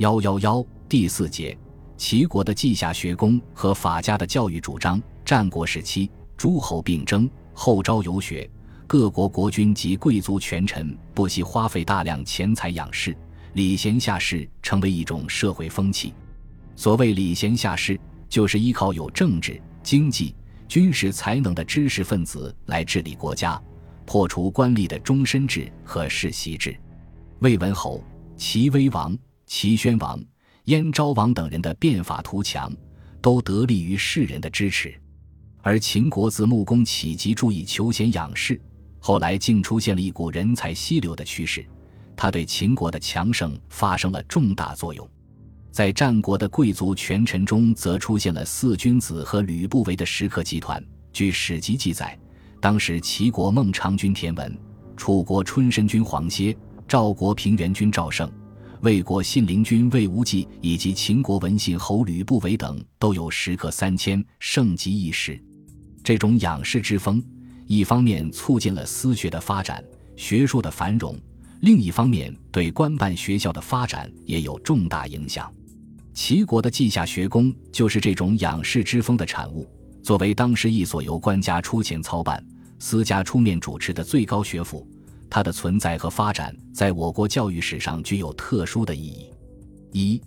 幺幺幺第四节，齐国的稷下学宫和法家的教育主张。战国时期，诸侯并争，后招游学，各国国君及贵族权臣不惜花费大量钱财养士，礼贤下士成为一种社会风气。所谓礼贤下士，就是依靠有政治、经济、军事才能的知识分子来治理国家，破除官吏的终身制和世袭制。魏文侯、齐威王。齐宣王、燕昭王等人的变法图强，都得力于世人的支持；而秦国自穆公起即注意求贤养士，后来竟出现了一股人才溪流的趋势，他对秦国的强盛发生了重大作用。在战国的贵族权臣中，则出现了四君子和吕不韦的食客集团。据史籍记载，当时齐国孟尝君田文、楚国春申君黄歇、赵国平原君赵胜。魏国信陵君魏无忌以及秦国文信侯吕不韦等都有食客三千，盛极一时。这种仰视之风，一方面促进了私学的发展、学术的繁荣，另一方面对官办学校的发展也有重大影响。齐国的稷下学宫就是这种仰视之风的产物。作为当时一所由官家出钱操办、私家出面主持的最高学府。它的存在和发展在我国教育史上具有特殊的意义。一、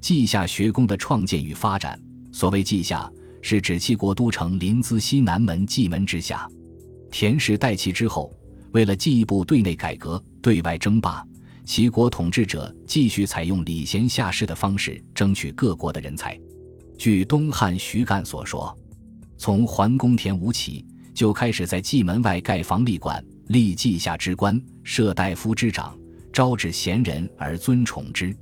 稷下学宫的创建与发展。所谓稷下，是指齐国都城临淄西南门蓟门之下。田氏代齐之后，为了进一步对内改革、对外争霸，齐国统治者继续采用礼贤下士的方式争取各国的人才。据东汉徐干所说，从桓公田吴起就开始在蓟门外盖房立馆。立稷下之官，设大夫之长，招致贤人而尊宠之。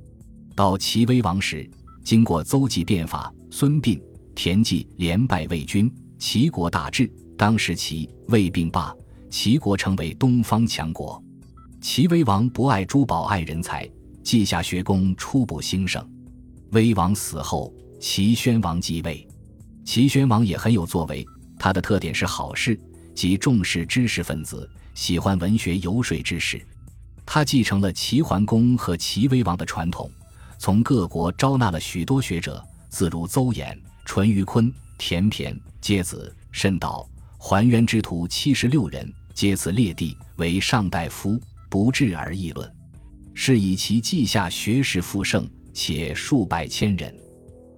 到齐威王时，经过邹忌变法，孙膑、田忌连败魏军，齐国大治。当时齐魏并霸，齐国成为东方强国。齐威王不爱珠宝，爱人才，稷下学宫初步兴盛。威王死后，齐宣王继位。齐宣王也很有作为，他的特点是好事，即重视知识分子。喜欢文学游说之士，他继承了齐桓公和齐威王的传统，从各国招纳了许多学者，自如邹衍、淳于髡、田骈、皆子、申导、还渊之徒七十六人，皆自列地为上大夫，不治而议论，是以其稷下学士富盛，且数百千人。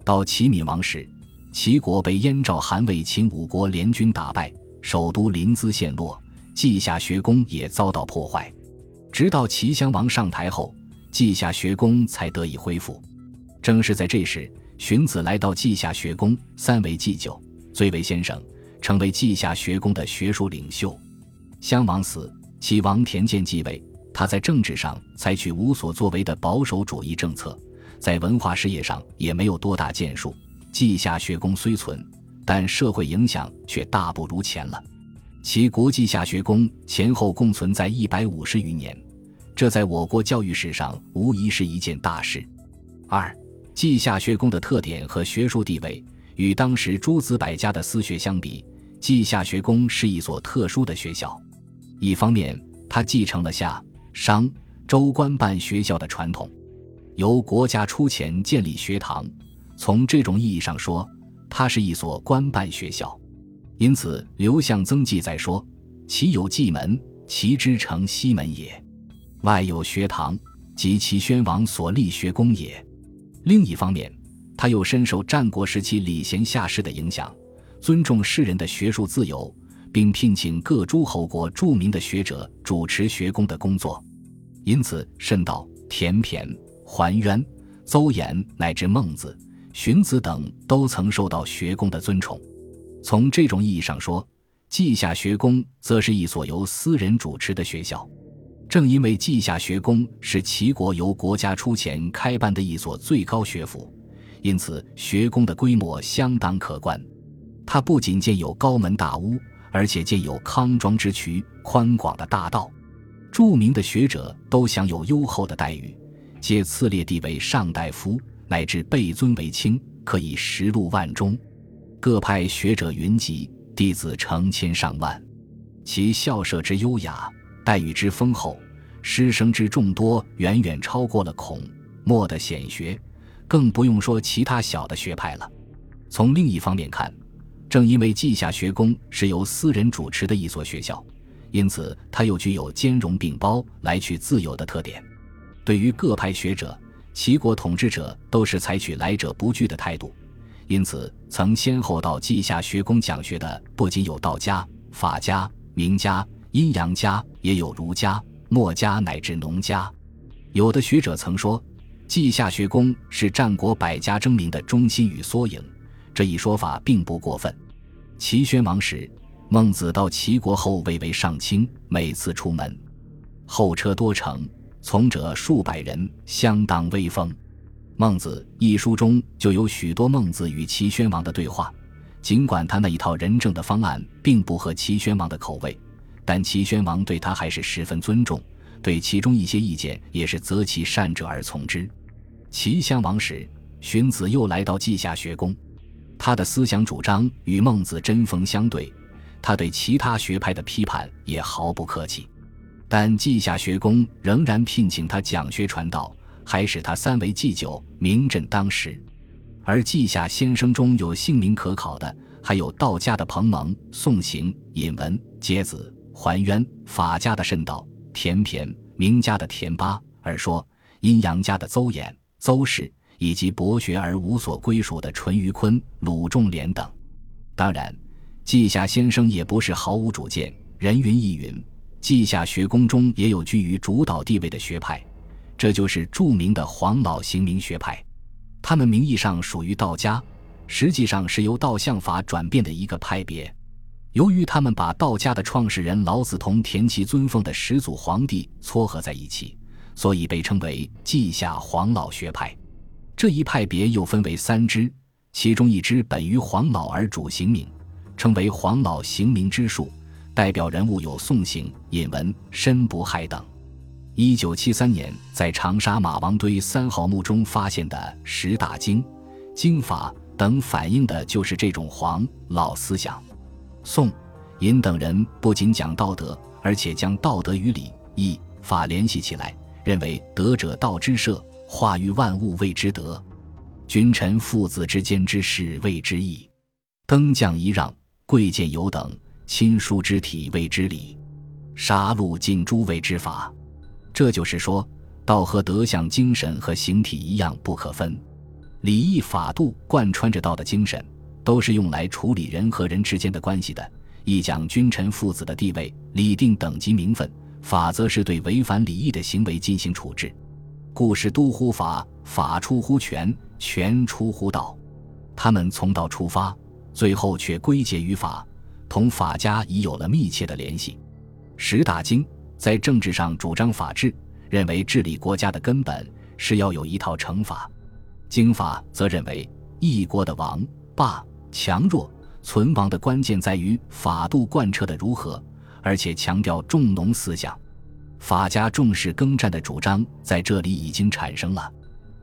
到齐闵王时，齐国被燕赵韩魏秦五国联军打败，首都临淄陷落。稷下学宫也遭到破坏，直到齐襄王上台后，稷下学宫才得以恢复。正是在这时，荀子来到稷下学宫，三为祭酒，最为先生，成为稷下学宫的学术领袖。襄王死，齐王田建继位，他在政治上采取无所作为的保守主义政策，在文化事业上也没有多大建树。稷下学宫虽存，但社会影响却大不如前了。其国际下学宫前后共存在一百五十余年，这在我国教育史上无疑是一件大事。二，稷下学宫的特点和学术地位与当时诸子百家的私学相比，稷下学宫是一所特殊的学校。一方面，它继承了夏、商、周官办学校的传统，由国家出钱建立学堂，从这种意义上说，它是一所官办学校。因此，刘向曾记载说：“其有蓟门，其之成西门也；外有学堂，及其宣王所立学宫也。”另一方面，他又深受战国时期礼贤下士的影响，尊重世人的学术自由，并聘请各诸侯国著名的学者主持学宫的工作。因此，慎道、田骈、还渊、邹衍乃至孟子、荀子等都曾受到学宫的尊崇。从这种意义上说，稷下学宫则是一所由私人主持的学校。正因为稷下学宫是齐国由国家出钱开办的一所最高学府，因此学宫的规模相当可观。它不仅建有高门大屋，而且建有康庄之渠、宽广的大道。著名的学者都享有优厚的待遇，皆次列地为上大夫，乃至被尊为卿，可以食禄万钟。各派学者云集，弟子成千上万，其校舍之优雅，待遇之丰厚，师生之众多，远远超过了孔、墨的显学，更不用说其他小的学派了。从另一方面看，正因为稷下学宫是由私人主持的一所学校，因此它又具有兼容并包、来去自由的特点。对于各派学者，齐国统治者都是采取来者不拒的态度，因此曾先后到稷下学宫讲学的不仅有道家、法家、名家、阴阳家，也有儒家、墨家乃至农家。有的学者曾说，稷下学宫是战国百家争鸣的中心与缩影，这一说法并不过分。齐宣王时，孟子到齐国后位为上卿，每次出门，后车多乘。从者数百人，相当威风。《孟子》一书中就有许多孟子与齐宣王的对话。尽管他那一套仁政的方案并不合齐宣王的口味，但齐宣王对他还是十分尊重，对其中一些意见也是择其善者而从之。齐襄王时，荀子又来到稷下学宫，他的思想主张与孟子针锋相对，他对其他学派的批判也毫不客气。但稷下学宫仍然聘请他讲学传道，还使他三为祭酒，名震当时。而稷下先生中有姓名可考的，还有道家的彭蒙、宋行、尹文、阶子、桓渊；法家的慎道、田骈；名家的田八、而说；阴阳家的邹衍、邹氏，以及博学而无所归属的淳于髡、鲁仲连等。当然，稷下先生也不是毫无主见，人云亦云。稷下学宫中也有居于主导地位的学派，这就是著名的黄老行名学派。他们名义上属于道家，实际上是由道相法转变的一个派别。由于他们把道家的创始人老子同田齐尊奉的始祖黄帝撮合在一起，所以被称为稷下黄老学派。这一派别又分为三支，其中一支本于黄老而主行名，称为黄老行名之术。代表人物有宋行、尹文、申不害等。一九七三年，在长沙马王堆三号墓中发现的十大经、经法等，反映的就是这种黄老思想。宋、尹等人不仅讲道德，而且将道德与礼、义、法联系起来，认为德者道之社，化育万物谓之德；君臣父子之间之事谓之义；登降仪让、贵贱有等。亲疏之体谓之礼，杀戮尽诛谓之法。这就是说，道和德像精神和形体一样不可分。礼义法度贯穿着道的精神，都是用来处理人和人之间的关系的。一讲君臣父子的地位，礼定等级名分，法则是对违反礼义的行为进行处置。故事都乎法，法出乎权，权出乎道。他们从道出发，最后却归结于法。同法家已有了密切的联系。十大经在政治上主张法治，认为治理国家的根本是要有一套惩罚；经法则认为一国的王霸强弱存亡的关键在于法度贯彻的如何，而且强调重农思想。法家重视耕战的主张在这里已经产生了。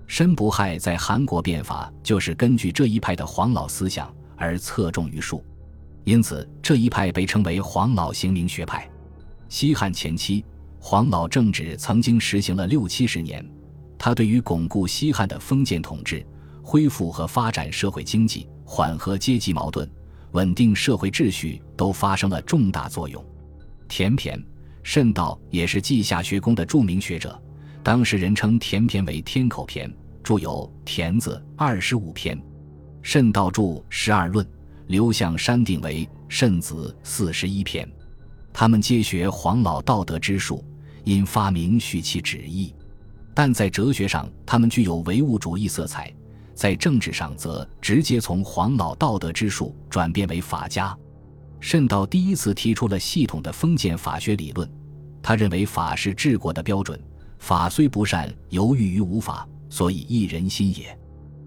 申不害在韩国变法就是根据这一派的黄老思想而侧重于术。因此，这一派被称为黄老行名学派。西汉前期，黄老政治曾经实行了六七十年，他对于巩固西汉的封建统治、恢复和发展社会经济、缓和阶级矛盾、稳定社会秩序都发生了重大作用。田骈、慎道也是稷下学宫的著名学者，当时人称田骈为天口骈，著有《田子》二十五篇，慎道著《十二论》。刘向山定为慎子四十一篇，他们皆学黄老道德之术，因发明续其旨意。但在哲学上，他们具有唯物主义色彩；在政治上，则直接从黄老道德之术转变为法家。慎道第一次提出了系统的封建法学理论，他认为法是治国的标准，法虽不善，犹豫于无法，所以益人心也。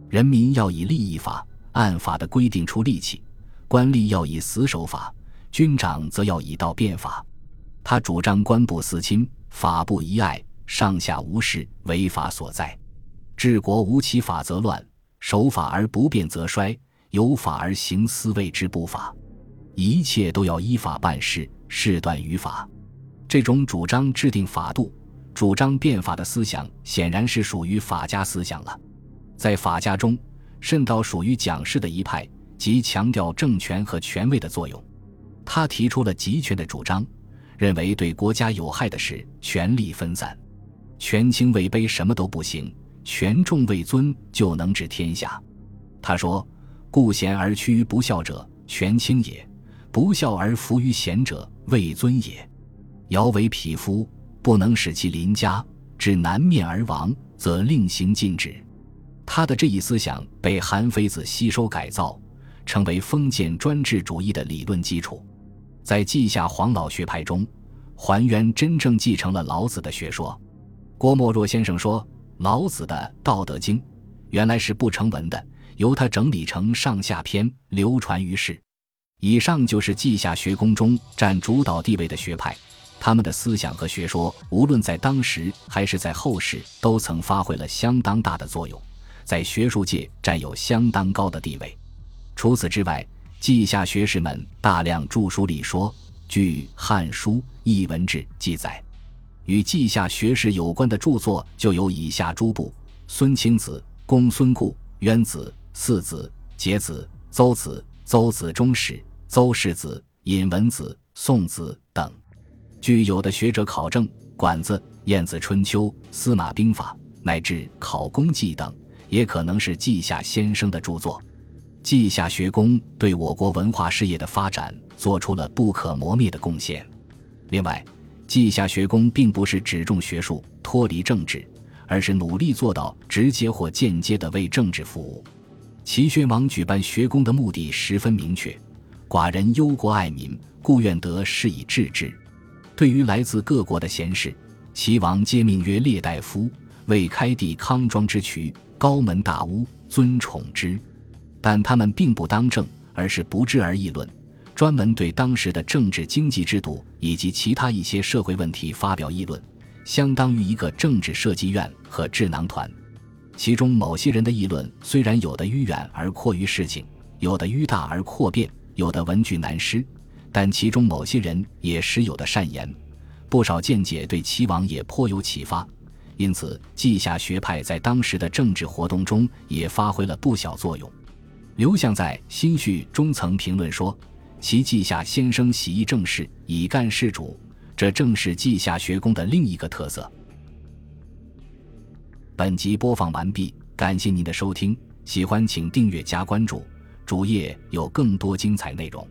人民要以利益法，按法的规定出力气。官吏要以死守法，军长则要以道变法。他主张官不私亲，法不遗爱，上下无事，为法所在。治国无其法则乱，守法而不变则衰，有法而行私谓之不法。一切都要依法办事，事断于法。这种主张制定法度，主张变法的思想显然是属于法家思想了。在法家中，慎道属于蒋氏的一派，即强调政权和权位的作用。他提出了集权的主张，认为对国家有害的是权力分散，权轻位卑什么都不行，权重位尊就能治天下。他说：“故贤而屈于不孝者，权轻也；不孝而服于贤者，位尊也。尧为匹夫，不能使其邻家，至南面而亡，则令行禁止。”他的这一思想被韩非子吸收改造，成为封建专制主义的理论基础。在稷下黄老学派中，还原真正继承了老子的学说。郭沫若先生说：“老子的《道德经》原来是不成文的。”由他整理成上下篇，流传于世。以上就是稷下学宫中占主导地位的学派，他们的思想和学说，无论在当时还是在后世，都曾发挥了相当大的作用，在学术界占有相当高的地位。除此之外，稷下学士们大量著书立说，据《汉书·艺文志》记载，与稷下学士有关的著作就有以下诸部：孙清子、公孙固、渊子。四子、节子、邹子、邹子中史、邹氏子、尹文子、宋子等。据有的学者考证，《管子》《晏子春秋》《司马兵法》乃至《考工记》等，也可能是稷下先生的著作。稷下学宫对我国文化事业的发展做出了不可磨灭的贡献。另外，稷下学宫并不是只重学术、脱离政治，而是努力做到直接或间接的为政治服务。齐宣王举办学宫的目的十分明确：寡人忧国爱民，故愿得施以治之。对于来自各国的贤士，齐王皆命曰列大夫，为开地康庄之渠，高门大屋，尊宠之。但他们并不当政，而是不治而议论，专门对当时的政治经济制度以及其他一些社会问题发表议论，相当于一个政治设计院和智囊团。其中某些人的议论虽然有的迂远而阔于事情，有的迂大而阔辩，有的文句难施，但其中某些人也时有的善言，不少见解对齐王也颇有启发。因此，稷下学派在当时的政治活动中也发挥了不小作用。刘向在《新序》中曾评论说：“其稷下先生喜议政事，以干事主，这正是稷下学宫的另一个特色。”本集播放完毕，感谢您的收听，喜欢请订阅加关注，主页有更多精彩内容。